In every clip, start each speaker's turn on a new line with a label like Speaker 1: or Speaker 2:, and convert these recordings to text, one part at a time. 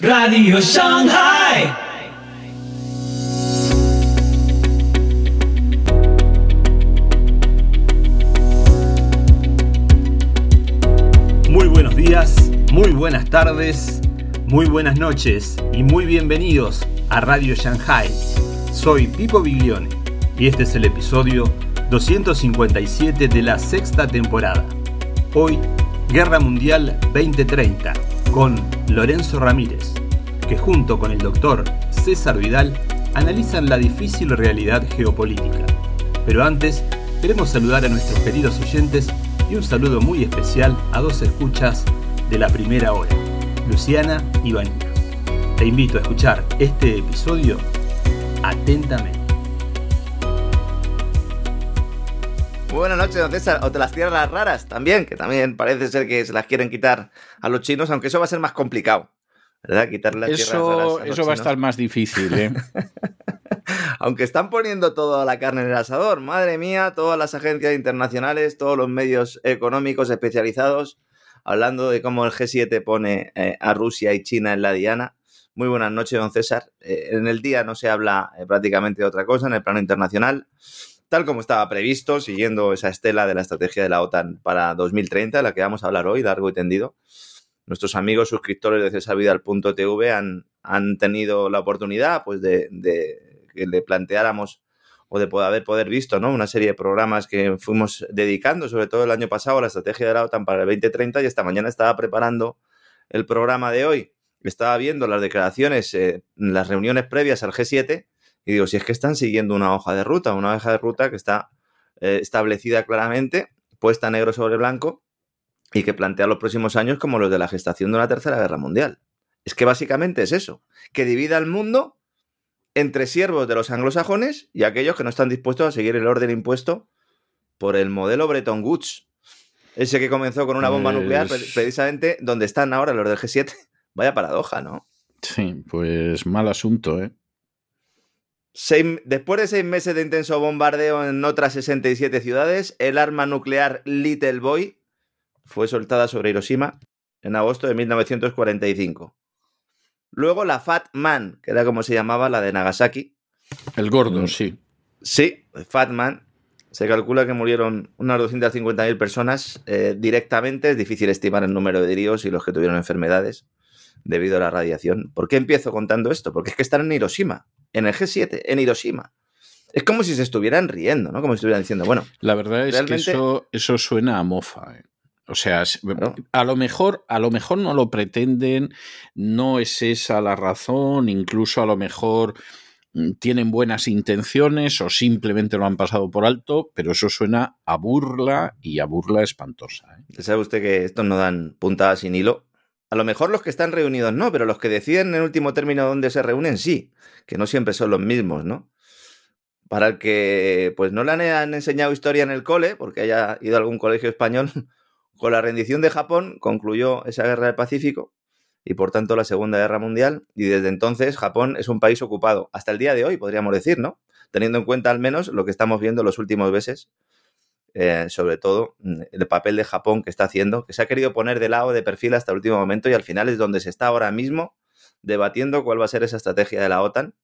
Speaker 1: Radio Shanghai.
Speaker 2: Muy buenos días, muy buenas tardes, muy buenas noches y muy bienvenidos a Radio Shanghai. Soy Pipo Biglione y este es el episodio 257 de la sexta temporada. Hoy, Guerra Mundial 2030, con Lorenzo Ramírez, que junto con el doctor César Vidal analizan la difícil realidad geopolítica. Pero antes, queremos saludar a nuestros queridos oyentes y un saludo muy especial a dos escuchas de la primera hora, Luciana y Vanina. Te invito a escuchar este episodio atentamente.
Speaker 3: Muy buenas noches, don César. O te las tierras raras también, que también parece ser que se las quieren quitar a los chinos, aunque eso va a ser más complicado. ¿Verdad? Quitarle las tierras raras.
Speaker 4: Eso,
Speaker 3: a los
Speaker 4: eso va a estar más difícil, ¿eh?
Speaker 3: Aunque están poniendo toda la carne en el asador, madre mía, todas las agencias internacionales, todos los medios económicos especializados, hablando de cómo el G7 pone eh, a Rusia y China en la diana. Muy buenas noches, don César. Eh, en el día no se habla eh, prácticamente de otra cosa en el plano internacional, tal como estaba previsto, siguiendo esa estela de la estrategia de la OTAN para 2030, de la que vamos a hablar hoy, largo y tendido. Nuestros amigos suscriptores de cesarvidal.tv han, han tenido la oportunidad pues, de, de que le planteáramos o de poder haber poder visto ¿no? una serie de programas que fuimos dedicando, sobre todo el año pasado, a la estrategia de la OTAN para el 2030 y esta mañana estaba preparando el programa de hoy. Estaba viendo las declaraciones, eh, las reuniones previas al G7 y digo, si es que están siguiendo una hoja de ruta, una hoja de ruta que está eh, establecida claramente, puesta negro sobre blanco y que plantea los próximos años como los de la gestación de una tercera guerra mundial. Es que básicamente es eso, que divida el mundo entre siervos de los anglosajones y aquellos que no están dispuestos a seguir el orden impuesto por el modelo Bretton Woods. Ese que comenzó con una bomba
Speaker 4: Pues-
Speaker 3: nuclear, pre- precisamente donde están ahora los del G7. Vaya paradoja, ¿no?
Speaker 4: Sí, pues mal asunto, ¿eh?
Speaker 3: Seis- después de seis meses de intenso bombardeo en otras 67 ciudades, el arma nuclear Little Boy fue soltada sobre Hiroshima en agosto de 1945. Luego la Fat Man, que era como se llamaba la de Nagasaki.
Speaker 4: El gordo,
Speaker 3: Mm.
Speaker 4: sí.
Speaker 3: Sí, Fat Man. Se calcula que murieron unas 250.000 personas eh, directamente. Es difícil estimar el número de heridos y los que tuvieron enfermedades debido a la radiación. ¿Por qué empiezo contando esto? Porque es que están en Hiroshima, en el G7, en Hiroshima. Es como si se estuvieran riendo, ¿no? Como si estuvieran diciendo, bueno,
Speaker 4: La verdad es
Speaker 3: Realmente-
Speaker 4: que eso, eso suena a mofa. ¿eh? O sea,
Speaker 3: Claro.
Speaker 4: a lo mejor, a lo mejor no lo pretenden, no es esa la razón, incluso a lo mejor mm, tienen buenas intenciones o simplemente lo han pasado por alto, pero eso suena a burla y a burla espantosa. ¿eh?
Speaker 3: sabe usted que estos no dan puntadas sin hilo. A lo mejor los que están reunidos no, pero los que deciden en último término dónde se reúnen sí, que no siempre son los mismos, ¿no? Para el que pues no le han- enseñado historia en el cole, porque haya ido a algún colegio español, con la rendición de Japón concluyó esa guerra del Pacífico y por tanto la Segunda Guerra Mundial y desde entonces Japón es un país ocupado, hasta el día de hoy podríamos decir, ¿no? Teniendo en cuenta al menos lo que estamos viendo los últimos meses eh, sobre todo mm, el papel de Japón que está haciendo, que se ha querido poner de lado, de perfil hasta el último momento y al final es donde se está ahora mismo debatiendo cuál va a ser esa estrategia de la OTAN.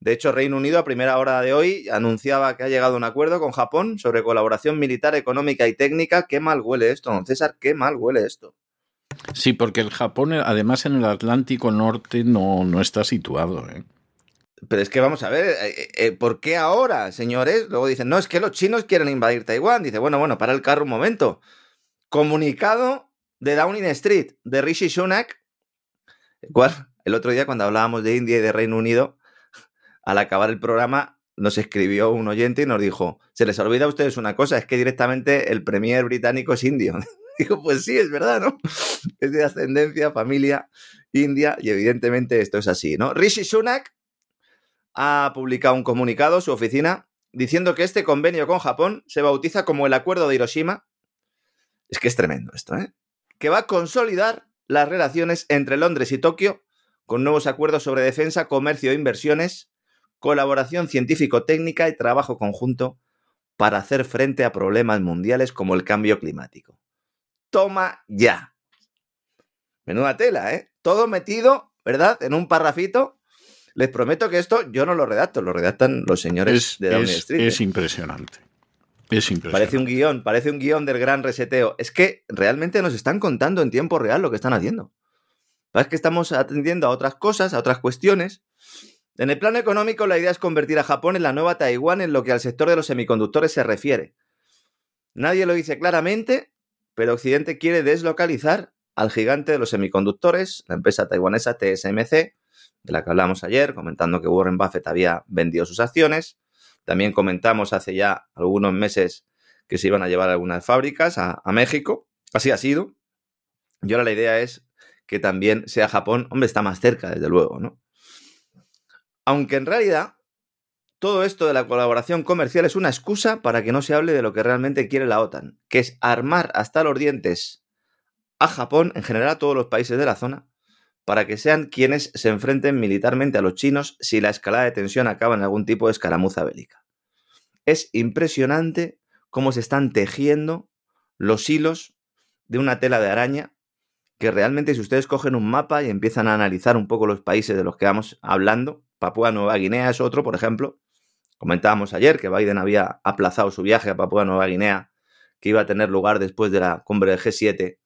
Speaker 3: De hecho, Reino Unido a primera hora de hoy anunciaba que ha llegado a un acuerdo con Japón sobre colaboración militar, económica y técnica. Qué mal huele esto, don César, qué mal huele esto.
Speaker 4: Sí, porque el Japón, además en el Atlántico Norte, no, no está situado. ¿eh?
Speaker 3: Pero es que vamos a ver, eh, eh, ¿por qué ahora, señores? Luego dicen, no, es que los chinos quieren invadir Taiwán. Dice, bueno, bueno, para el carro un momento. Comunicado de Downing Street, de Rishi Sunak, el cual el otro día cuando hablábamos de India y de Reino Unido, al acabar el programa nos escribió un oyente y nos dijo, se les olvida a ustedes una cosa, es que directamente el premier británico es indio. Digo, pues sí, es verdad, ¿no? Es de ascendencia, familia india y evidentemente esto es así, ¿no? Rishi Sunak ha publicado un comunicado, su oficina, diciendo que este convenio con Japón se bautiza como el Acuerdo de Hiroshima. Es que es tremendo esto, ¿eh? Que va a consolidar las relaciones entre Londres y Tokio con nuevos acuerdos sobre defensa, comercio e inversiones, colaboración científico-técnica y trabajo conjunto para hacer frente a problemas mundiales como el cambio climático. Toma ya. Menuda tela, ¿eh? Todo metido ¿verdad? En un parrafito. Les prometo que esto yo no lo redacto, lo redactan los señores
Speaker 4: Es,
Speaker 3: de Downing
Speaker 4: es-
Speaker 3: Street.
Speaker 4: es
Speaker 3: ¿eh?
Speaker 4: impresionante. Es impresionante.
Speaker 3: Parece un guion, parece un guion del gran reseteo. Es que realmente nos están contando en tiempo real lo que están haciendo. Es que estamos atendiendo a otras cosas, a otras cuestiones. En el plano económico, la idea es convertir a Japón en la nueva Taiwán en lo que al sector de los semiconductores se refiere. Nadie lo dice claramente, pero Occidente quiere deslocalizar al gigante de los semiconductores, la empresa taiwanesa TSMC, de la que hablamos ayer, comentando que Warren Buffett había vendido sus acciones. También comentamos hace ya algunos meses que se iban a llevar algunas fábricas a, México. Así ha sido. Y ahora la idea es que también sea Japón. Hombre, está más cerca, desde luego, ¿no? Aunque en realidad todo esto de la colaboración comercial es una excusa para que no se hable de lo que realmente quiere la OTAN, que es armar hasta los dientes a Japón, en general a todos los países de la zona, para que sean quienes se enfrenten militarmente a los chinos si la escalada de tensión acaba en algún tipo de escaramuza bélica. Es impresionante cómo se están tejiendo los hilos de una tela de araña que realmente si ustedes cogen un mapa y empiezan a analizar un poco los países de los que vamos hablando, Papúa Nueva Guinea es otro, por ejemplo. Comentábamos ayer que Biden había aplazado su viaje a Papúa Nueva Guinea, que iba a tener lugar después de la cumbre del G7,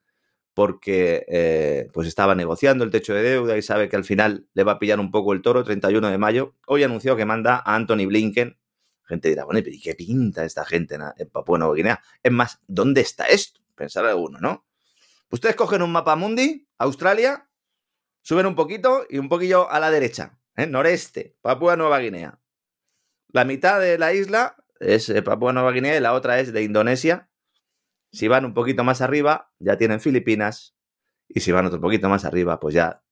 Speaker 3: porque eh, pues estaba negociando el techo de deuda y sabe que al final le va a pillar un poco el toro, 31 de mayo. Hoy anunció que manda a Anthony Blinken. Gente dirá, bueno, ¿y qué pinta esta gente en, Papúa Nueva Guinea? Es más, ¿dónde está esto? Pensar alguno, ¿no? Ustedes cogen un mapa mundi, Australia, suben un poquito y un poquillo a la derecha, ¿eh? noreste, Papúa Nueva Guinea. La mitad de la isla es eh, Papúa Nueva Guinea y la otra es de Indonesia. Si van un poquito más arriba, ya tienen Filipinas. Y si van otro poquito más arriba, pues ya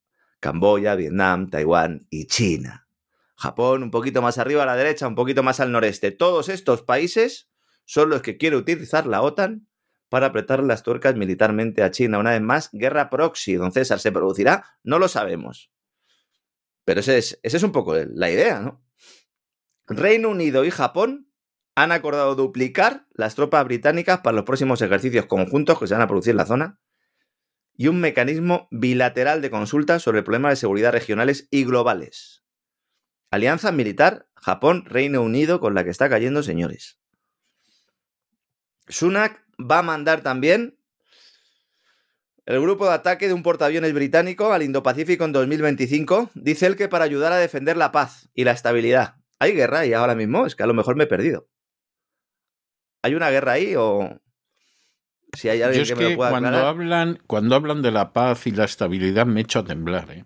Speaker 3: Camboya, Vietnam, Taiwán y China. Japón un poquito más arriba a la derecha, un poquito más al noreste. Todos estos países son los que quiere utilizar la OTAN para apretar las tuercas militarmente a China. Una vez más, guerra proxy. Don César, ¿se producirá? No lo sabemos. Pero esa es, ese es un poco la idea, ¿no? Reino Unido y Japón han acordado duplicar las tropas británicas para los próximos ejercicios conjuntos que se van a producir en la zona y un mecanismo bilateral de consulta sobre problemas de seguridad regionales y globales. Alianza militar Japón-Reino Unido con la que está cayendo, señores. Sunak va a mandar también el grupo de ataque de un portaaviones británico al Indo-Pacífico en 2025. Dice él que para ayudar a defender la paz y la estabilidad. Hay guerra ahí ahora mismo, es que a lo mejor me he perdido. ¿Hay una guerra ahí o si hay
Speaker 4: Yo
Speaker 3: alguien
Speaker 4: es
Speaker 3: que me lo pueda
Speaker 4: cuando
Speaker 3: aclarar?
Speaker 4: hablan, cuando hablan de la paz y la estabilidad me echo a temblar. ¿eh?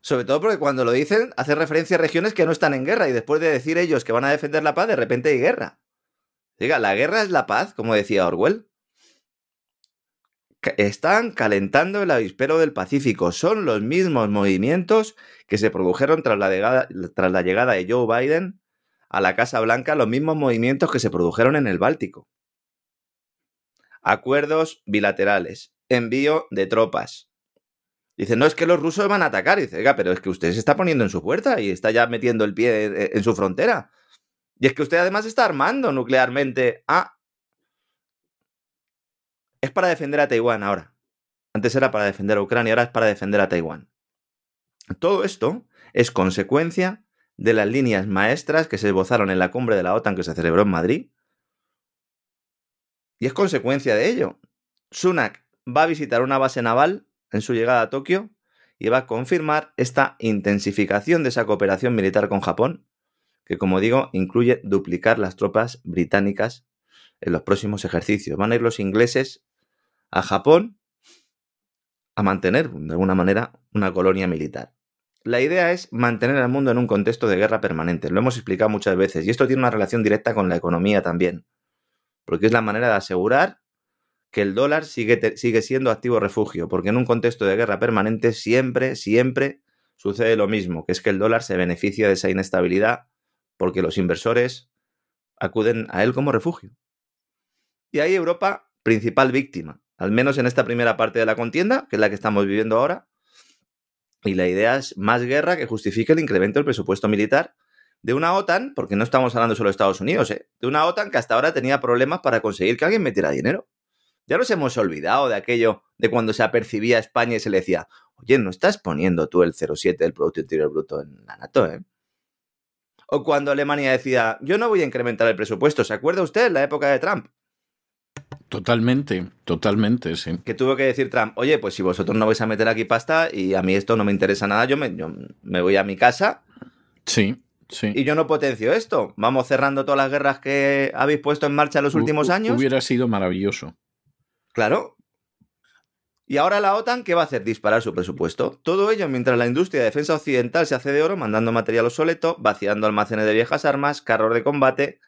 Speaker 3: Sobre todo porque cuando lo dicen, hace referencia a regiones que no están en guerra y después de decir ellos que van a defender la paz, de repente hay guerra. Diga, la guerra es la paz, como decía Orwell. Están calentando el avispero del Pacífico. Son los mismos movimientos que se produjeron tras la, llegada, tras la llegada de Joe Biden a la Casa Blanca, los mismos movimientos que se produjeron en el Báltico. Acuerdos bilaterales, envío de tropas, Dice, no es que los rusos van a atacar. Dice, pero es que usted se está poniendo en su puerta y está ya metiendo el pie en, en su frontera. Y es que usted además está armando nuclearmente. Ah, es para defender a Taiwán ahora. Antes era para defender a Ucrania, ahora es para defender a Taiwán. Todo esto es consecuencia de las líneas maestras que se esbozaron en la cumbre de la OTAN que se celebró en Madrid. Y es consecuencia de ello. Sunak va a visitar una base naval en su llegada a Tokio y va a confirmar esta intensificación de esa cooperación militar con Japón, que como digo, incluye duplicar las tropas británicas en los próximos ejercicios. Van a ir los ingleses a Japón a mantener, de alguna manera, una colonia militar. La idea es mantener al mundo en un contexto de guerra permanente. Lo hemos explicado muchas veces y esto tiene una relación directa con la economía también, porque es la manera de asegurar que el dólar sigue, siendo activo refugio, porque en un contexto de guerra permanente siempre, siempre sucede lo mismo, que es que el dólar se beneficia de esa inestabilidad porque los inversores acuden a él como refugio. Y ahí Europa, principal víctima, al menos en esta primera parte de la contienda, que es la que estamos viviendo ahora, y la idea es más guerra que justifique el incremento del presupuesto militar de una OTAN, porque no estamos hablando solo de Estados Unidos, ¿eh? de una OTAN que hasta ahora tenía problemas para conseguir que alguien metiera dinero. Ya nos hemos olvidado de aquello de cuando se apercibía a España y se le decía, oye, no estás poniendo tú el 0,7 del Producto Interior Bruto en la NATO, ¿eh? O cuando Alemania decía, yo no voy a incrementar el presupuesto. ¿Se acuerda usted la época de Trump?
Speaker 4: Totalmente, totalmente, sí.
Speaker 3: Que tuvo que decir Trump, oye, pues si vosotros no vais a meter aquí pasta y a mí esto no me interesa nada, yo me, yo me voy a mi casa.
Speaker 4: Sí, sí.
Speaker 3: Y yo no potencio esto. Vamos cerrando todas las guerras que habéis puesto en marcha en los últimos
Speaker 4: U
Speaker 3: años.
Speaker 4: Hubiera sido maravilloso.
Speaker 3: Claro. Y ahora la OTAN, ¿qué va a hacer? Disparar su presupuesto. Todo ello mientras la industria de defensa occidental se hace de oro, mandando material obsoleto, vaciando almacenes de viejas armas, carros de combate,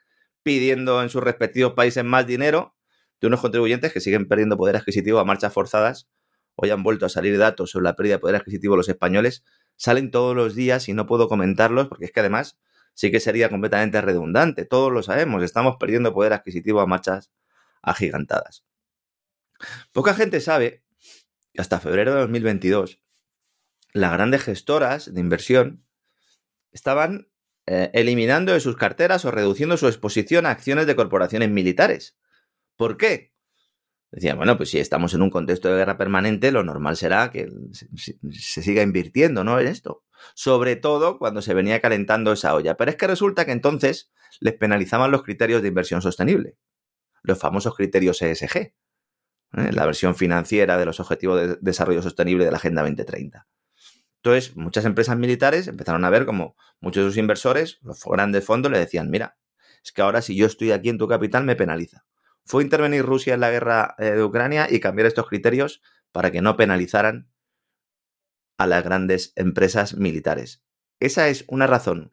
Speaker 3: pidiendo en sus respectivos países más dinero de unos contribuyentes que siguen perdiendo poder adquisitivo a marchas forzadas. Hoy han vuelto a salir datos sobre la pérdida de poder adquisitivo de los españoles. Salen todos los días y no puedo comentarlos porque es que además sí que sería completamente redundante. Todos lo sabemos, estamos perdiendo poder adquisitivo a marchas agigantadas. Poca gente sabe que hasta febrero de 2022 las grandes gestoras de inversión estaban eh, eliminando de sus carteras o reduciendo su exposición a acciones de corporaciones militares. ¿Por qué? Decían, bueno, pues si estamos en un contexto de guerra permanente, lo normal será que se, se, siga invirtiendo, ¿no? En esto. Sobre todo cuando se venía calentando esa olla. Pero es que resulta que entonces les penalizaban los criterios de inversión sostenible. Los famosos criterios ESG. ¿eh? La versión financiera de los Objetivos de Desarrollo Sostenible de la Agenda 2030. Entonces, muchas empresas militares empezaron a ver como muchos de sus inversores, los grandes fondos, le decían, mira, es que ahora si yo estoy aquí en tu capital me penaliza fue intervenir Rusia en la guerra eh, de Ucrania y cambiar estos criterios para que no penalizaran a las grandes empresas militares. Esa es una razón,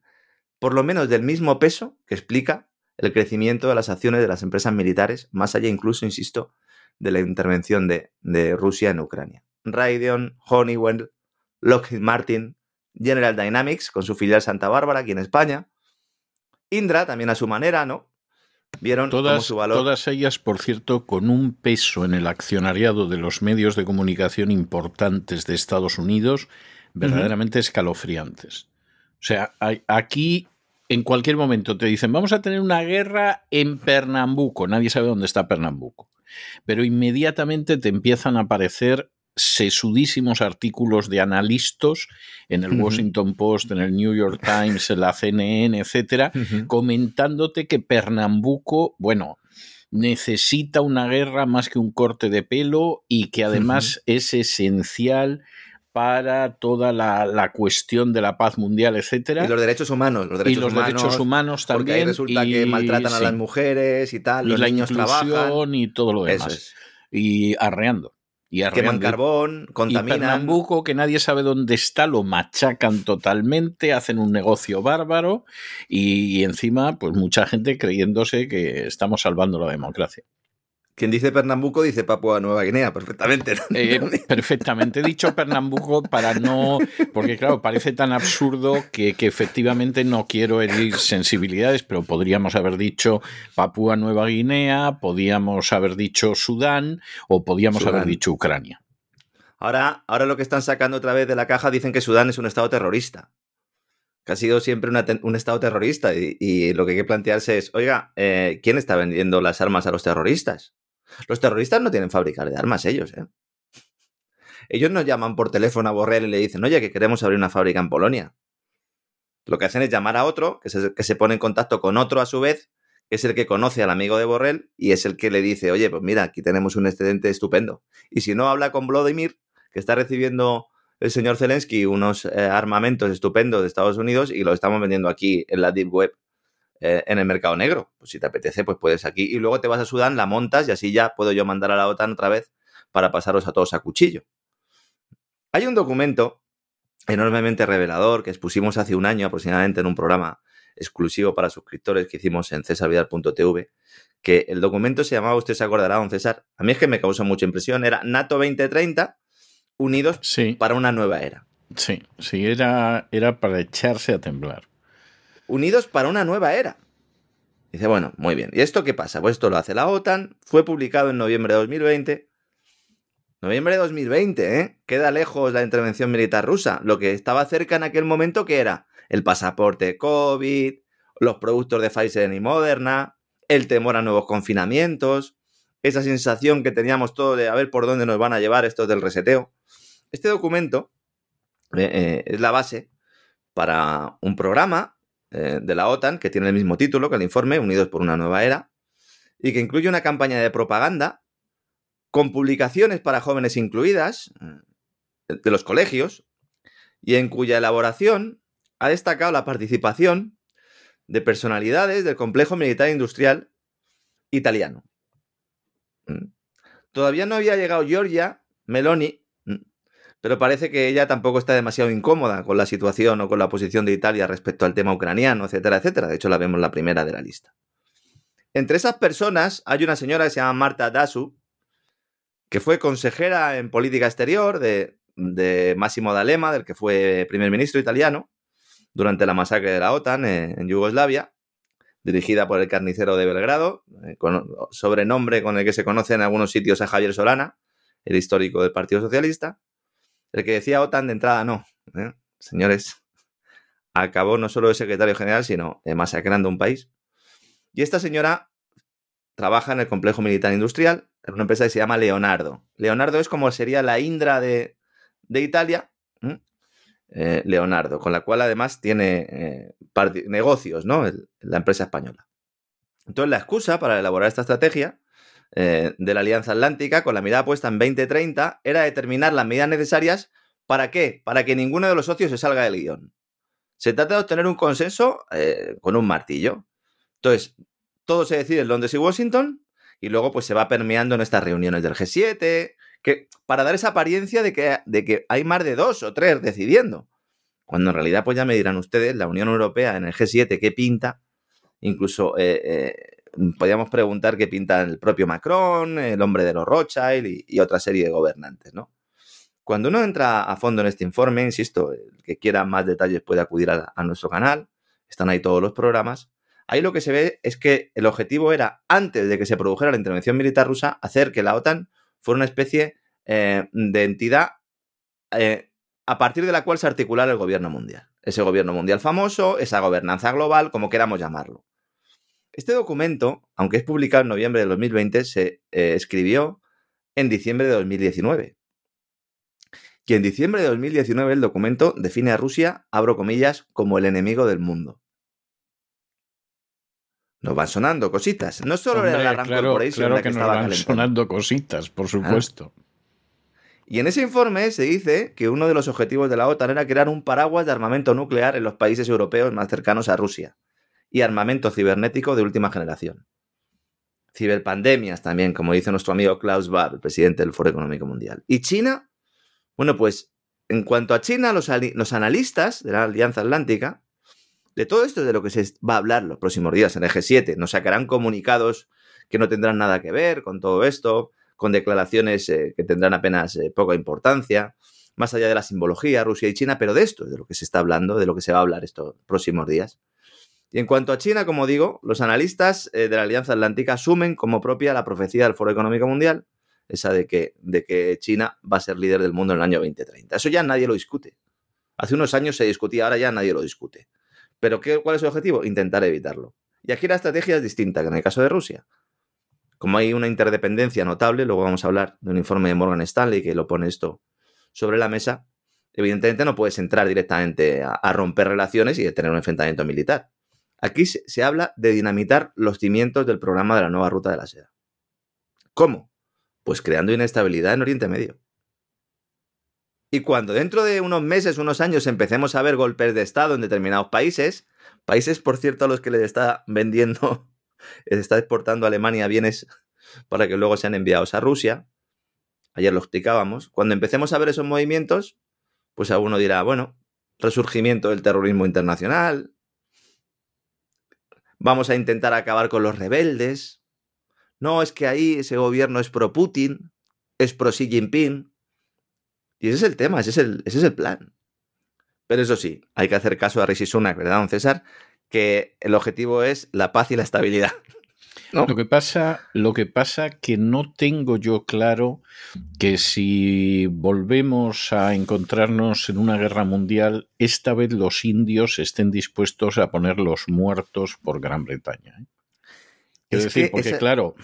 Speaker 3: por lo menos del mismo peso, que explica el crecimiento de las acciones de las empresas militares, más allá incluso, insisto, de la intervención de, de Rusia en Ucrania. Raytheon, Honeywell, Lockheed Martin, General Dynamics, con su filial Santa Bárbara aquí en España, Indra también a su manera, ¿no? Vieron
Speaker 4: todas,
Speaker 3: su valor.
Speaker 4: Todas ellas, por cierto, con un peso en el accionariado de los medios de comunicación importantes de Estados Unidos verdaderamente uh -huh. escalofriantes. O sea, hay, aquí en cualquier momento te dicen, vamos a tener una guerra en Pernambuco. Nadie sabe dónde está Pernambuco. Pero inmediatamente te empiezan a aparecer sesudísimos artículos de analistas en el uh -huh. Washington Post, en el New York Times, en la CNN, etcétera, uh -huh. comentándote que Pernambuco, bueno, necesita una guerra más que un corte de pelo y que además uh -huh. es esencial para toda la, la, cuestión de la paz mundial, etcétera.
Speaker 3: Y los derechos humanos. Los derechos
Speaker 4: y los
Speaker 3: humanos,
Speaker 4: derechos humanos también.
Speaker 3: Porque ahí resulta
Speaker 4: y,
Speaker 3: que maltratan sí. a las mujeres y tal,
Speaker 4: y
Speaker 3: los
Speaker 4: la
Speaker 3: niños trabajan.
Speaker 4: y todo lo demás.
Speaker 3: Es.
Speaker 4: Y arreando. Y
Speaker 3: queman carbón, contaminan.
Speaker 4: Y Pernambuco, que nadie sabe dónde está, lo machacan totalmente, hacen un negocio bárbaro y, y, encima, pues mucha gente creyéndose que estamos salvando la democracia.
Speaker 3: Quien dice Pernambuco dice Papua Nueva Guinea, perfectamente.
Speaker 4: Eh, perfectamente. He dicho Pernambuco para no. Porque, claro, parece tan absurdo que, que, efectivamente no quiero herir sensibilidades, pero podríamos haber dicho Papua Nueva Guinea, podíamos haber dicho Sudán o podíamos Sudán. haber dicho Ucrania.
Speaker 3: Ahora, ahora lo que están sacando otra vez de la caja dicen que Sudán es un estado terrorista. Que ha sido siempre una, un estado terrorista. Y, y, lo que hay que plantearse es: oiga, eh, ¿quién está vendiendo las armas a los terroristas? Los terroristas no tienen fábricas de armas ellos, ¿eh? Ellos no llaman por teléfono a Borrell y le dicen, oye, que queremos abrir una fábrica en Polonia. Lo que hacen es llamar a otro, que se, que se pone en contacto con otro a su vez, que es el que conoce al amigo de Borrell y es el que le dice, oye, pues mira, aquí tenemos un excedente estupendo. Y si no, habla con Vladimir, que está recibiendo el señor Zelensky unos eh, armamentos estupendos de Estados Unidos y lo estamos vendiendo aquí en la Deep Web eh, en el mercado negro. Pues si te apetece, pues puedes aquí. Y luego te vas a Sudán, la montas y así ya puedo yo mandar a la OTAN otra vez para pasaros a todos a cuchillo. Hay un documento enormemente revelador que expusimos hace un año aproximadamente en un programa exclusivo para suscriptores que hicimos en cesarvidal.tv, que el documento se llamaba, usted se acordará, don César, a mí es que me causó mucha impresión, era NATO 2030, unidos
Speaker 4: sí.
Speaker 3: para una nueva era.
Speaker 4: Sí, sí, era, era para echarse a temblar.
Speaker 3: Unidos para una nueva era. Dice, bueno, muy bien. ¿Y esto qué pasa? Pues esto lo hace la OTAN, fue publicado en noviembre de 2020. Noviembre de 2020, ¿eh? Queda lejos la intervención militar rusa. Lo que estaba cerca en aquel momento, que era el pasaporte COVID, los productos de Pfizer y Moderna, el temor a nuevos confinamientos, esa sensación que teníamos todo de a ver por dónde nos van a llevar estos del reseteo. Este documento eh, eh, es la base para un programa eh, de la OTAN que tiene el mismo título que el informe, Unidos por una nueva era, y que incluye una campaña de propaganda con publicaciones para jóvenes incluidas de los colegios y en cuya elaboración ha destacado la participación de personalidades del complejo militar industrial italiano. Mm. Todavía no había llegado Giorgia Meloni, pero parece que ella tampoco está demasiado incómoda con la situación o con la posición de Italia respecto al tema ucraniano, etcétera, etcétera. De hecho, la vemos la primera de la lista. Entre esas personas hay una señora que se llama Marta Dasu, que fue consejera en política exterior de, Massimo D'Alema, del que fue primer ministro italiano, durante la masacre de la OTAN en, Yugoslavia, dirigida por el carnicero de Belgrado, eh, sobrenombre con el que se conoce en algunos sitios a Javier Solana, el histórico del Partido Socialista, el que decía OTAN de entrada no. ¿eh? Señores, acabó no solo de secretario general, sino masacrando un país. Y esta señora trabaja en el complejo militar industrial, en una empresa que se llama Leonardo. Leonardo es como sería la Indra de, Italia, eh, Leonardo, con la cual además tiene eh, negocios, ¿no? la empresa española. Entonces, la excusa para elaborar esta estrategia eh, de la Alianza Atlántica, con la mirada puesta en 2030, era determinar las medidas necesarias para qué? Para que ninguno de los socios se salga del guion. Se trata de obtener un consenso con un martillo. Entonces, todo se decide en Londres y Washington y luego pues se va permeando en estas reuniones del G7, que, para dar esa apariencia de que, de que hay más de dos o tres decidiendo. Cuando en realidad, pues ya me dirán ustedes, la Unión Europea en el G7, ¿qué pinta? Incluso eh, eh, podríamos preguntar qué pinta el propio Macron, el hombre de los Rothschild y, otra serie de gobernantes, ¿no? Cuando uno entra a fondo en este informe, insisto, el que quiera más detalles puede acudir a, nuestro canal, están ahí todos los programas. Ahí lo que se ve es que el objetivo era, antes de que se produjera la intervención militar rusa, hacer que la OTAN fue una especie eh, de entidad eh, a partir de la cual se articulara el gobierno mundial. Ese gobierno mundial famoso, esa gobernanza global, como queramos llamarlo. Este documento, aunque es publicado en noviembre de 2020, se eh, escribió en diciembre de 2019. Y en diciembre de 2019 el documento define a Rusia, abro comillas, como el enemigo del mundo. Nos van sonando cositas. No solo era la Ram
Speaker 4: claro, Corporation la que, nos van sonando cositas, por ah. supuesto.
Speaker 3: Y en ese informe se dice que uno de los objetivos de la OTAN era crear un paraguas de armamento nuclear en los países europeos más cercanos a Rusia y armamento cibernético de última generación. Ciberpandemias también, como dice nuestro amigo Klaus Schwab, el presidente del Foro Económico Mundial. ¿Y China? Bueno, pues en cuanto a China, los, analistas de la Alianza Atlántica de todo esto es de lo que se va a hablar los próximos días en el G7. Nos sacarán comunicados que no tendrán nada que ver con todo esto, con declaraciones eh, que tendrán apenas eh, poca importancia, más allá de la simbología, Rusia y China, pero de esto es de lo que se está hablando, de lo que se va a hablar estos próximos días. Y en cuanto a China, como digo, los analistas eh, de la Alianza Atlántica asumen como propia la profecía del Foro Económico Mundial, esa de que, de que China va a ser líder del mundo en el año 2030. Eso ya nadie lo discute. Hace unos años se discutía, ahora ya nadie lo discute. ¿Pero qué, cuál es su objetivo? Intentar evitarlo. Y aquí la estrategia es distinta que en el caso de Rusia. Como hay una interdependencia notable, luego vamos a hablar de un informe de Morgan Stanley que lo pone esto sobre la mesa, evidentemente no puedes entrar directamente a, romper relaciones y tener un enfrentamiento militar. Aquí se, habla de dinamitar los cimientos del programa de la nueva ruta de la seda. ¿Cómo? Pues creando inestabilidad en Oriente Medio. Y cuando dentro de unos meses, unos años, empecemos a ver golpes de Estado en determinados países, países, por cierto, a los que les está vendiendo, les está exportando a Alemania bienes para que luego sean enviados a Rusia, ayer lo explicábamos, cuando empecemos a ver esos movimientos, pues alguno dirá, bueno, resurgimiento del terrorismo internacional, vamos a intentar acabar con los rebeldes, no, es que ahí ese gobierno es pro Putin, es pro Xi Jinping, y ese es el tema, ese es el, ese es el plan. Pero eso sí, hay que hacer caso a Rishi Sunak, ¿verdad, don César? Que el objetivo es la paz y la estabilidad.
Speaker 4: Lo que pasa, lo que pasa que no tengo yo claro que si volvemos a encontrarnos en una guerra mundial, esta vez los indios estén dispuestos a poner los muertos por Gran Bretaña. ¿eh? Es decir, porque claro,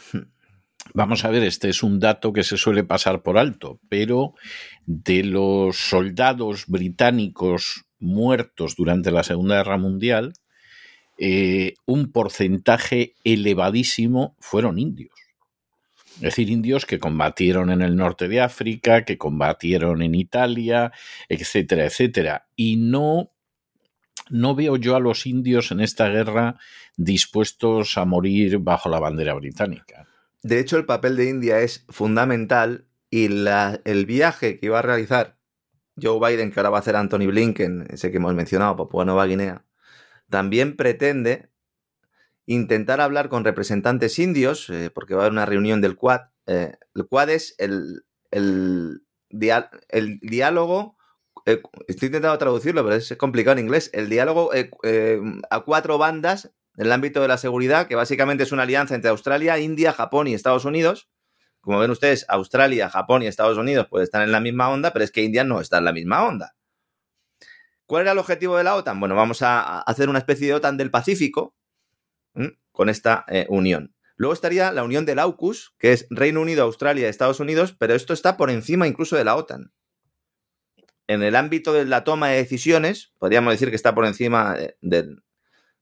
Speaker 4: Vamos a ver, este es un dato que se suele pasar por alto, pero de los soldados británicos muertos durante la Segunda Guerra Mundial, eh, un porcentaje elevadísimo fueron indios. Es decir, indios que combatieron en el norte de África, que combatieron en Italia, etcétera, etcétera. Y no, no veo yo a los indios en esta guerra dispuestos a morir bajo la bandera británica.
Speaker 3: De hecho, el papel de India es fundamental y el viaje que iba a realizar Joe Biden, que ahora va a hacer Anthony Blinken, ese que hemos mencionado, Papua Nueva Guinea, también pretende intentar hablar con representantes indios, eh, porque va a haber una reunión del Quad. Eh, el Quad es el, el, diálogo, eh, estoy intentando traducirlo, pero es complicado en inglés, el diálogo a cuatro bandas en el ámbito de la seguridad, que básicamente es una alianza entre Australia, India, Japón y Estados Unidos. Como ven ustedes, Australia, Japón y Estados Unidos pueden estar en la misma onda, pero es que India no está en la misma onda. ¿Cuál era el objetivo de la OTAN? Bueno, vamos a hacer una especie de OTAN del Pacífico con esta eh, unión. Luego estaría la unión del AUKUS, que es Reino Unido, Australia, Estados Unidos, pero esto está por encima incluso de la OTAN. En el ámbito de la toma de decisiones, podríamos decir que está por encima de,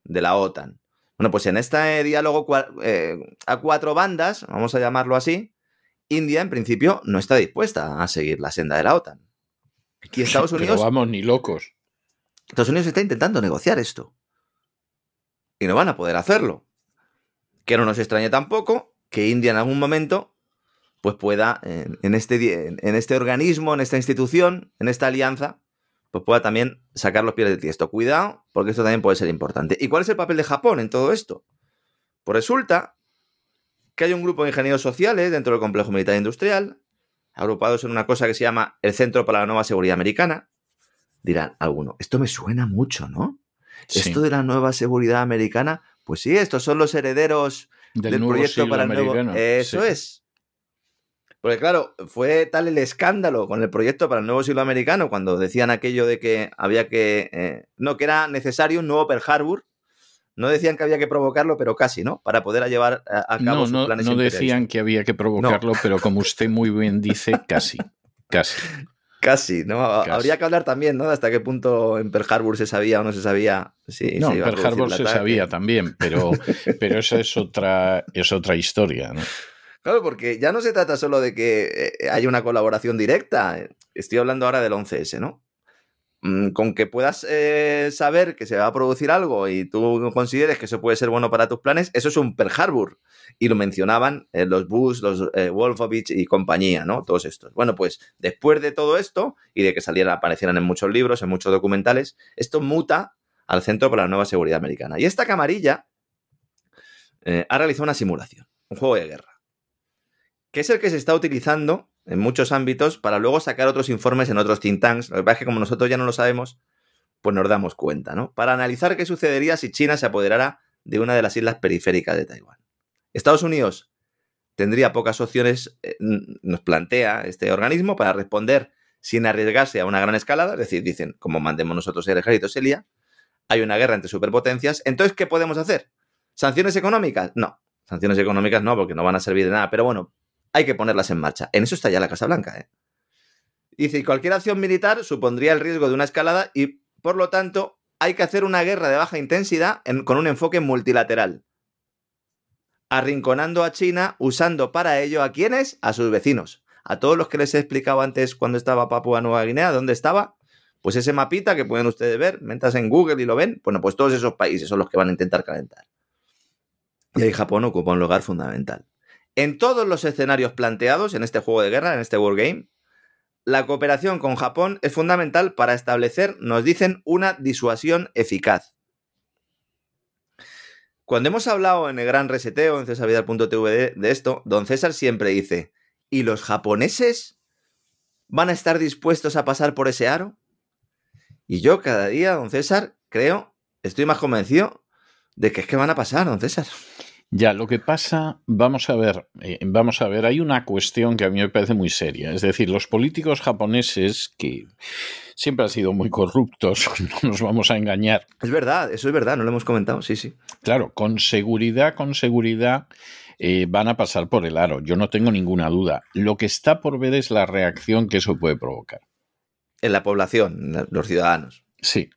Speaker 3: la OTAN. Bueno, pues en este diálogo eh, a cuatro bandas, vamos a llamarlo así, India en principio no está dispuesta a seguir la senda de la OTAN.
Speaker 4: Y Estados Unidos... Pero vamos, ni locos.
Speaker 3: Estados Unidos está intentando negociar esto. Y no van a poder hacerlo. Que no nos extrañe tampoco que India en algún momento pues pueda, en, este, en este organismo, en esta institución, en esta alianza, pues pueda también sacar los pies del tiesto. Cuidado, porque esto también puede ser importante. ¿Y cuál es el papel de Japón en todo esto? Pues resulta que hay un grupo de ingenieros sociales dentro del complejo militar industrial, agrupados en una cosa que se llama el Centro para la Nueva Seguridad Americana. Dirán alguno, esto me suena mucho, ¿no? Esto de la nueva seguridad americana, pues sí, estos son los herederos del, proyecto para el nuevo. Eso es. Porque claro, fue tal el escándalo con el proyecto para el nuevo siglo americano cuando decían aquello de que había que. Eh, no, que era necesario un nuevo Pearl Harbor. No decían que había que provocarlo, pero casi, ¿no? Para poder llevar a, cabo
Speaker 4: no,
Speaker 3: sus
Speaker 4: no,
Speaker 3: planes
Speaker 4: No decían que había que provocarlo, pero como usted muy bien dice, casi. Casi.
Speaker 3: Casi, ¿no? Habría que hablar también, ¿no? De hasta qué punto en Pearl Harbor se sabía o no se sabía.
Speaker 4: Sí, no, en Pearl Harbor se sabía también, pero, pero esa es otra, es otra historia, ¿no?
Speaker 3: Claro, porque ya no se trata solo de que eh, haya una colaboración directa. Estoy hablando ahora del 11S, ¿no? Mm, con que puedas eh, saber que se va a producir algo y tú consideres que eso puede ser bueno para tus planes, eso es un Pearl Harbor. Y lo mencionaban eh, los Bush, los eh, Wolfovich y compañía, ¿no? Todos estos. Bueno, pues después de todo esto y de que salieran, aparecieran en muchos libros, en muchos documentales, esto muta al Centro para la Nueva Seguridad Americana. Y esta camarilla ha realizado una simulación, un juego de guerra, que es el que se está utilizando en muchos ámbitos para luego sacar otros informes en otros think tanks. Lo que pasa es que como nosotros ya no lo sabemos, pues nos damos cuenta, ¿no? Para analizar qué sucedería si China se apoderara de una de las islas periféricas de Taiwán. Estados Unidos tendría pocas opciones, eh, nos plantea este organismo, para responder sin arriesgarse a una gran escalada, es decir, dicen, como mandemos nosotros el ejército Selia, hay una guerra entre superpotencias, entonces, ¿qué podemos hacer? ¿Sanciones económicas? No, sanciones económicas no, porque no van a servir de nada, pero bueno, hay que ponerlas en marcha. En eso está ya la Casa Blanca. ¿eh? Dice, cualquier acción militar supondría el riesgo de una escalada y, por lo tanto, hay que hacer una guerra de baja intensidad con un enfoque multilateral. Arrinconando a China, usando para ello a quienes? A sus vecinos. A todos los que les he explicado antes cuando estaba Papua Nueva Guinea, ¿dónde estaba? Pues ese mapita que pueden ustedes ver, mientras en Google y lo ven, bueno, pues todos esos países son los que van a intentar calentar. Y ahí Japón ocupa un lugar fundamental. En todos los escenarios planteados en este juego de guerra, en este Wargame, la cooperación con Japón es fundamental para establecer, nos dicen, una disuasión eficaz. Cuando hemos hablado en el gran reseteo, en cesavidal.tv de esto, don César siempre dice, ¿y los japoneses van a estar dispuestos a pasar por ese aro? Y yo cada día, don César, creo, estoy más convencido de que es que van a pasar, don César.
Speaker 4: Ya, lo que pasa, vamos a ver, eh, vamos a ver, hay una cuestión que a mí me parece muy seria. Es decir, los políticos japoneses que siempre han sido muy corruptos, no nos vamos a engañar.
Speaker 3: Es verdad, eso es verdad, no lo hemos comentado, sí, sí.
Speaker 4: Claro, con seguridad, con seguridad, eh, van a pasar por el aro. Yo no tengo ninguna duda. Lo que está por ver es la reacción que eso puede provocar.
Speaker 3: En la población, los ciudadanos.
Speaker 4: Sí.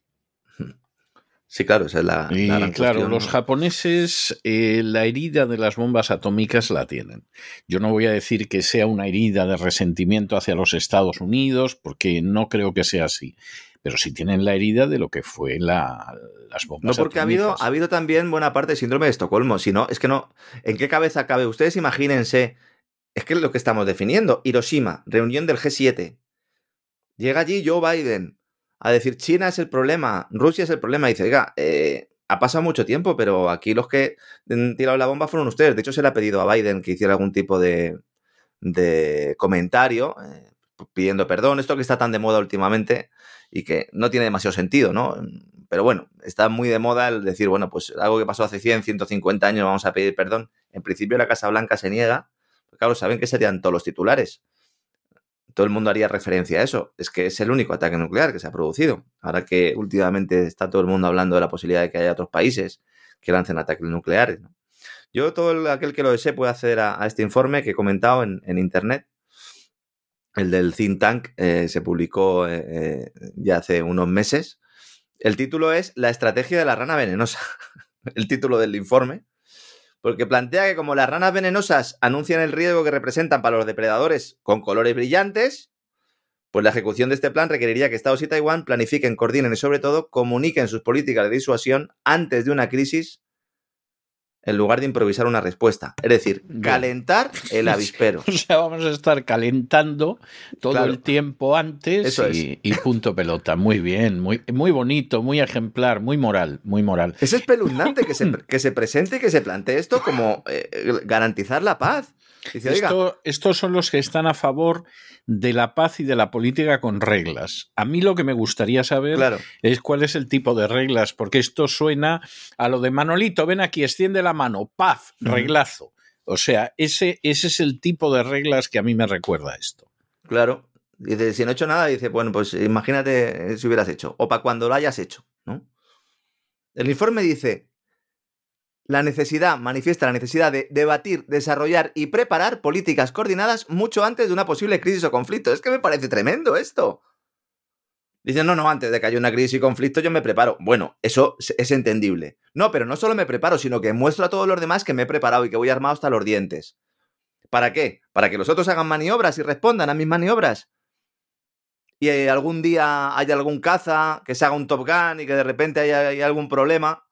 Speaker 3: Sí, claro, esa es la.
Speaker 4: Y
Speaker 3: la gran
Speaker 4: claro,
Speaker 3: cuestión,
Speaker 4: los
Speaker 3: ¿no?
Speaker 4: japoneses eh, la herida de las bombas atómicas la tienen. Yo no voy a decir que sea una herida de resentimiento hacia los Estados Unidos, porque no creo que sea así. Pero sí tienen la herida de lo que fue la, las bombas
Speaker 3: No, porque ha habido,
Speaker 4: atómicas.
Speaker 3: ha habido también buena parte de síndrome de Estocolmo. Si no, es que no. ¿En qué cabeza cabe? Ustedes imagínense. Es que es lo que estamos definiendo. Hiroshima, reunión del G7. Llega allí Joe Biden a decir China es el problema, Rusia es el problema. Y dice, oiga, eh, ha pasado mucho tiempo, pero aquí los que han tirado la bomba fueron ustedes. De hecho, se le ha pedido a Biden que hiciera algún tipo de, comentario eh, pidiendo perdón. Esto que está tan de moda últimamente y que no tiene demasiado sentido, ¿no? Pero bueno, está muy de moda el decir, bueno, pues algo que pasó hace 100, 150 años, vamos a pedir perdón. En principio la Casa Blanca se niega, claro, saben que serían todos los titulares. Todo el mundo haría referencia a eso. Es que es el único ataque nuclear que se ha producido. Ahora que últimamente está todo el mundo hablando de la posibilidad de que haya otros países que lancen ataques nucleares. Yo, todo el- aquel que lo desee puede acceder a, este informe que he comentado en, en internet. El del think tank eh, se publicó eh, eh, ya hace unos meses. El título es La estrategia de la rana venenosa. el título del informe. Porque plantea que como las ranas venenosas anuncian el riesgo que representan para los depredadores con colores brillantes, pues la ejecución de este plan requeriría que Estados y Taiwán planifiquen, coordinen y sobre todo comuniquen sus políticas de disuasión antes de una crisis en lugar de improvisar una respuesta. Es decir, calentar el avispero.
Speaker 4: O sea, vamos a estar calentando todo
Speaker 3: Claro.
Speaker 4: el tiempo antes
Speaker 3: Eso
Speaker 4: y, y punto pelota. Muy bien, muy, muy bonito, muy ejemplar, muy moral, muy moral.
Speaker 3: Es espeluznante que se, que se presente y que se plantee esto como eh, garantizar la paz. Dice,
Speaker 4: Esto- estos son los que están a favor de la paz y de la política con reglas. A mí lo que me gustaría saber
Speaker 3: claro,
Speaker 4: es cuál es el tipo de reglas, porque esto suena a lo de Manolito, ven aquí, extiende la mano, paz, reglazo. O sea, ese, ese es el tipo de reglas que a mí me recuerda esto.
Speaker 3: claro. Dice, si no he hecho nada, dice, bueno, pues imagínate si hubieras hecho. O para cuando lo hayas hecho, ¿no? El informe dice, la necesidad, manifiesta la necesidad de debatir, desarrollar y preparar políticas coordinadas mucho antes de una posible crisis o conflicto. Es que me parece tremendo esto. Dicen, no, no, antes de que haya una crisis y conflicto yo me preparo. Bueno, eso es- entendible. No, pero no solo me preparo, sino que muestro a todos los demás que me he preparado y que voy armado hasta los dientes. ¿Para qué? Para que los otros hagan maniobras y respondan a mis maniobras. Y eh, algún día haya algún caza que se haga un Top Gun y que de repente haya, haya algún problema.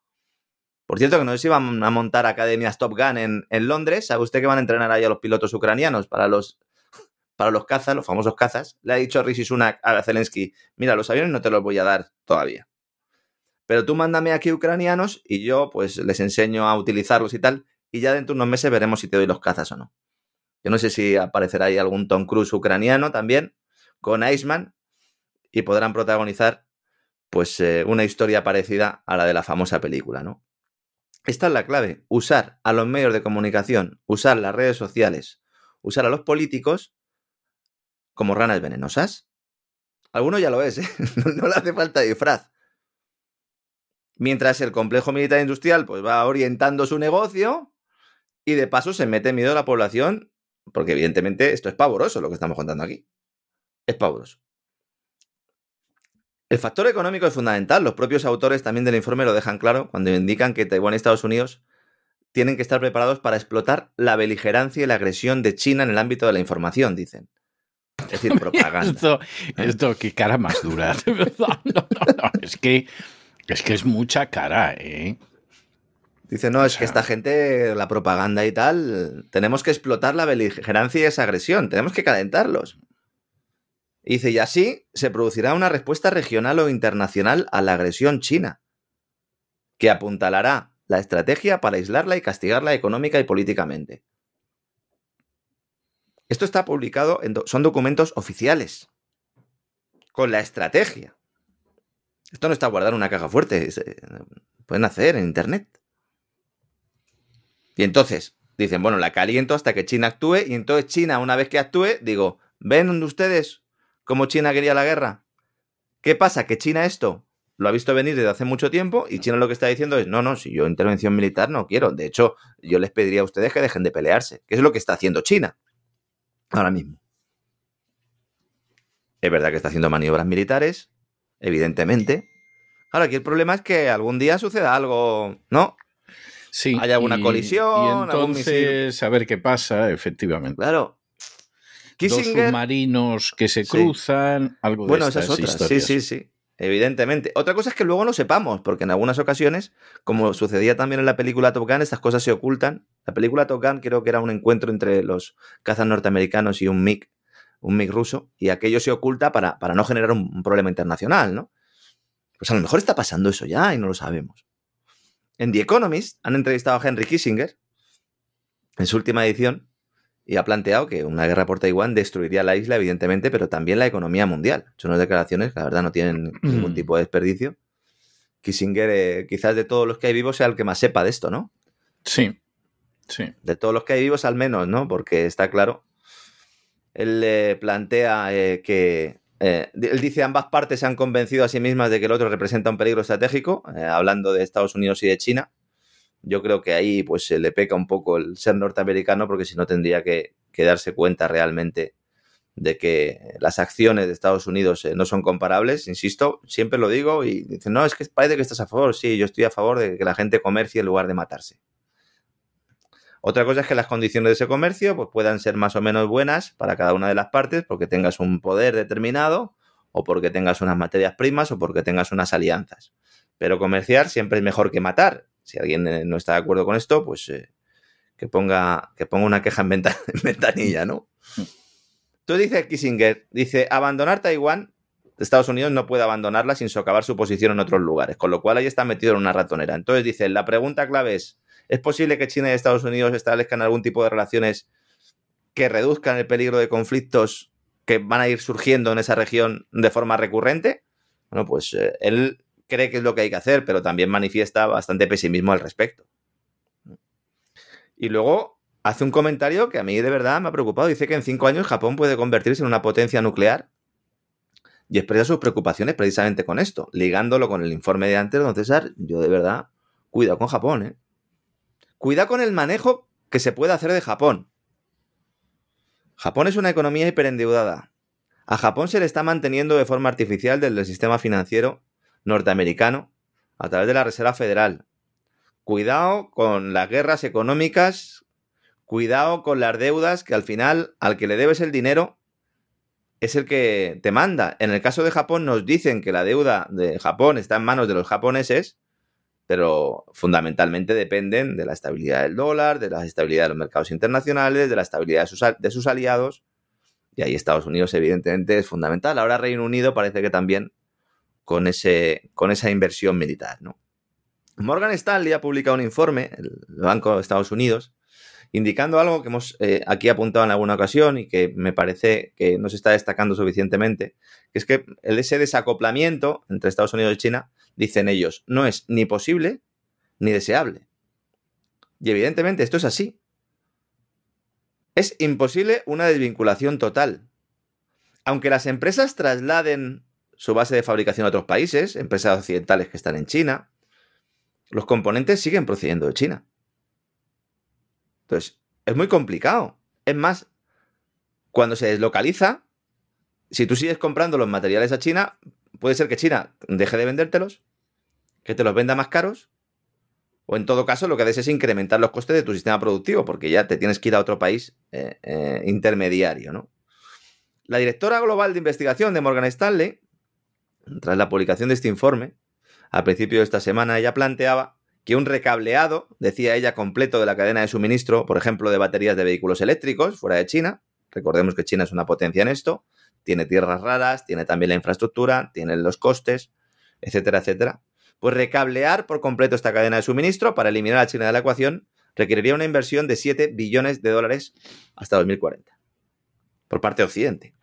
Speaker 3: Por cierto, que no sé si van a montar academias Top Gun en, Londres. ¿Sabe usted que van a entrenar ahí a los pilotos ucranianos para los, para los cazas, los famosos cazas? Le ha dicho Rishi Sunak a Zelensky, mira, los aviones no te los voy a dar todavía. Pero tú mándame aquí ucranianos y yo pues les enseño a utilizarlos y tal. Y ya dentro de unos meses veremos si te doy los cazas o no. Yo no sé si aparecerá ahí algún Tom Cruise ucraniano también, con Iceman, y podrán protagonizar pues eh, una historia parecida a la de la famosa película, ¿no? Esta es la clave, usar a los medios de comunicación, usar las redes sociales, usar a los políticos como ranas venenosas. Alguno ya lo es, ¿eh? no, le hace falta disfraz. Mientras el complejo militar industrial pues va orientando su negocio y de paso se mete miedo a la población, porque evidentemente esto es pavoroso lo que estamos contando aquí. Es pavoroso. El factor económico es fundamental. Los propios autores también del informe lo dejan claro cuando indican que Taiwán y Estados Unidos tienen que estar preparados para explotar la beligerancia y la agresión de China en el ámbito de la información, dicen. Es decir, propaganda.
Speaker 4: Esto, esto, qué cara más dura, de verdad. No, no, no, es que es que es mucha cara, ¿eh?
Speaker 3: Dice, no, es que esta gente, la propaganda y tal, tenemos que explotar la beligerancia y esa agresión, tenemos que calentarlos. Y dice, y así se producirá una respuesta regional o internacional a la agresión china, que apuntalará la estrategia para aislarla y castigarla económica y políticamente. Esto está publicado, en son documentos oficiales, con la estrategia. Esto no está guardado en una caja fuerte, eh, pueden hacer en internet. Y entonces dicen, bueno, la caliento hasta que China actúe. Y entonces China, una vez que actúe, digo, ¿ven ustedes cómo China quería la guerra? ¿Qué pasa? Que China esto lo ha visto venir desde hace mucho tiempo y China lo que está diciendo es, no, no, si yo intervención militar no quiero. De hecho, yo les pediría a ustedes que dejen de pelearse, que es lo que está haciendo China ahora mismo. Es verdad que está haciendo maniobras militares, evidentemente. Ahora, aquí el problema es que algún día suceda algo, ¿no?
Speaker 4: Sí.
Speaker 3: Hay alguna colisión,
Speaker 4: Y
Speaker 3: algún misil.
Speaker 4: entonces, a ver qué pasa, efectivamente.
Speaker 3: Claro.
Speaker 4: Dos
Speaker 3: Kissinger,
Speaker 4: submarinos que se
Speaker 3: Sí.
Speaker 4: cruzan, algo de
Speaker 3: Bueno, esa
Speaker 4: estas
Speaker 3: es otra. Sí, sí, sí. Evidentemente. Otra cosa es que luego no sepamos, porque en algunas ocasiones, como sucedía también en la película Top Gun, estas cosas se ocultan. La película Top Gun creo que era un encuentro entre los cazas norteamericanos y un MiG, un MiG ruso, y aquello se oculta para, para no generar un, un problema internacional, ¿no? Pues a lo mejor está pasando eso ya y no lo sabemos. En The Economist han entrevistado a Henry Kissinger en su última edición y ha planteado que una guerra por Taiwán destruiría la isla, evidentemente, pero también la economía mundial. Son unas declaraciones que la verdad no tienen ningún tipo de desperdicio. Kissinger, eh, quizás de todos los que hay vivos, sea el que más sepa de esto, ¿no?
Speaker 4: Sí, sí.
Speaker 3: De todos los que hay vivos, al menos, ¿no? Porque está claro. Él eh, plantea eh, que. eh, él dice ambas partes se han convencido a sí mismas de que el otro representa un peligro estratégico, hablando de Estados Unidos y de China. Yo creo que ahí pues se le peca un poco el ser norteamericano, porque si no tendría que, que darse cuenta realmente de que las acciones de Estados Unidos eh, no son comparables, insisto, siempre lo digo y dicen, no, es que parece que estás a favor, sí, yo estoy a favor de que la gente comercie en lugar de matarse. Otra cosa es que las condiciones de ese comercio pues, puedan ser más o menos buenas para cada una de las partes porque tengas un poder determinado o porque tengas unas materias primas o porque tengas unas alianzas. Pero comerciar siempre es mejor que matar. Si alguien eh, no está de acuerdo con esto, pues eh, que, ponga, que ponga una queja en, venta- en ventanilla, ¿no? Entonces dice Kissinger, dice, abandonar Taiwán, Estados Unidos no puede abandonarla sin socavar su posición en otros lugares, con lo cual ahí está metido en una ratonera. Entonces dice, la pregunta clave es, ¿es posible que China y Estados Unidos establezcan algún tipo de relaciones que reduzcan el peligro de conflictos que van a ir surgiendo en esa región de forma recurrente? Bueno, pues eh, él cree que es lo que hay que hacer, pero también manifiesta bastante pesimismo al respecto. Y luego hace un comentario que a mí de verdad me ha preocupado. Dice que en cinco años Japón puede convertirse en una potencia nuclear y expresa sus preocupaciones precisamente con esto, ligándolo con el informe de antes, don César. Yo de verdad, cuidado con Japón, ¿eh? Cuidado con el manejo que se puede hacer de Japón. Japón es una economía hiperendeudada. A Japón se le está manteniendo de forma artificial desde el sistema financiero norteamericano a través de la Reserva Federal. Cuidado con las guerras económicas, cuidado con las deudas que al final al que le debes el dinero es el que te manda. En el caso de Japón nos dicen que la deuda de Japón está en manos de los japoneses, pero fundamentalmente dependen de la estabilidad del dólar, de la estabilidad de los mercados internacionales, de la estabilidad de sus, de sus aliados. Y ahí Estados Unidos evidentemente es fundamental. Ahora Reino Unido parece que también con, ese, con esa inversión militar. ¿no? Morgan Stanley ha publicado un informe, el Banco de Estados Unidos, indicando algo que hemos eh, aquí apuntado en alguna ocasión y que me parece que no se está destacando suficientemente, que es que ese desacoplamiento entre Estados Unidos y China, dicen ellos, no es ni posible ni deseable. Y evidentemente esto es así. Es imposible una desvinculación total. Aunque las empresas trasladen su base de fabricación a otros países, empresas occidentales que están en China, los componentes siguen procediendo de China. Entonces, es muy complicado. Es más, cuando se deslocaliza, si tú sigues comprando los materiales a China, puede ser que China deje de vendértelos, que te los venda más caros, o en todo caso lo que haces es incrementar los costes de tu sistema productivo, porque ya te tienes que ir a otro país eh, eh, intermediario, ¿no? La directora global de investigación de Morgan Stanley, tras la publicación de este informe, a principio de esta semana, ella planteaba que un recableado, decía ella, completo de la cadena de suministro, por ejemplo, de baterías de vehículos eléctricos fuera de China, recordemos que China es una potencia en esto, tiene tierras raras, tiene también la infraestructura, tiene los costes, etcétera, etcétera. Pues recablear por completo esta cadena de suministro para eliminar a China de la ecuación requeriría una inversión de 7 billones de dólares hasta 2040 por parte de Occidente.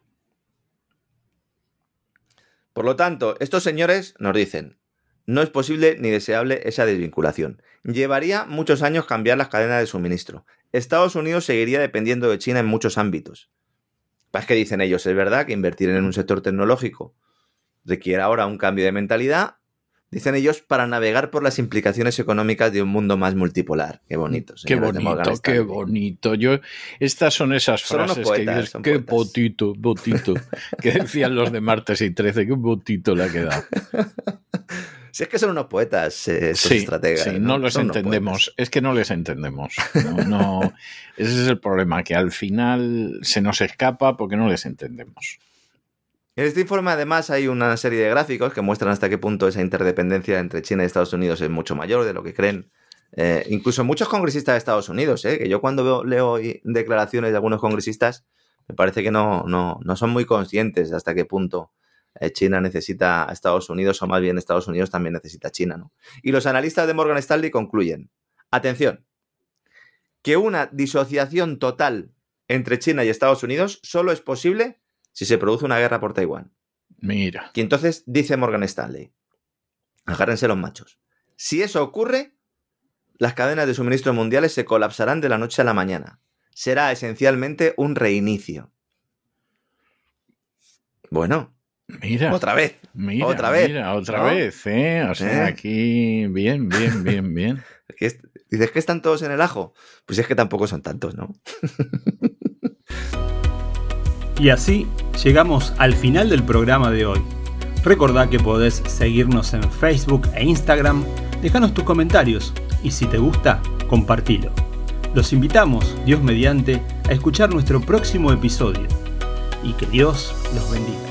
Speaker 3: Por lo tanto, estos señores nos dicen, no es posible ni deseable esa desvinculación. Llevaría muchos años cambiar las cadenas de suministro. Estados Unidos seguiría dependiendo de China en muchos ámbitos. Es que dicen ellos, es verdad que invertir en un sector tecnológico requiere ahora un cambio de mentalidad, Dicen ellos para navegar por las implicaciones económicas de un mundo más multipolar. Qué bonito.
Speaker 4: Qué bonito, qué bonito. Yo, estas son esas frases que dices, qué botito, botito, que decían los de martes y 13, qué botito le ha quedado.
Speaker 3: Si es que son unos poetas, eh, estos estrategas.
Speaker 4: Sí, no, los entendemos. Es que no les entendemos. no, ese es el problema, que al final se nos escapa porque no les entendemos.
Speaker 3: En este informe además hay una serie de gráficos que muestran hasta qué punto esa interdependencia entre China y Estados Unidos es mucho mayor de lo que creen. Eh, incluso muchos congresistas de Estados Unidos, eh, que yo cuando leo declaraciones de algunos congresistas, me parece que no, no, no son muy conscientes de hasta qué punto eh, China necesita a Estados Unidos, o más bien Estados Unidos también necesita a China. Y los analistas de Morgan Stanley concluyen, atención, que una disociación total entre China y Estados Unidos solo es posible si se produce una guerra por Taiwán.
Speaker 4: Mira.
Speaker 3: Y entonces dice Morgan Stanley, agárrense los machos. Si eso ocurre, las cadenas de suministro mundiales se colapsarán de la noche a la mañana. Será esencialmente un reinicio. Bueno.
Speaker 4: Mira.
Speaker 3: Otra vez.
Speaker 4: Mira,
Speaker 3: otra vez.
Speaker 4: Mira, otra vez, ¿eh? O sea, ¿Eh? aquí bien, bien, bien, bien.
Speaker 3: Dices que están todos en el ajo. Pues es que tampoco son tantos, ¿no?
Speaker 2: Y así llegamos al final del programa de hoy. Recordá que podés seguirnos en Facebook e Instagram, dejanos tus comentarios y si te gusta, compartilo. Los invitamos, Dios mediante, a escuchar nuestro próximo episodio y que Dios los bendiga.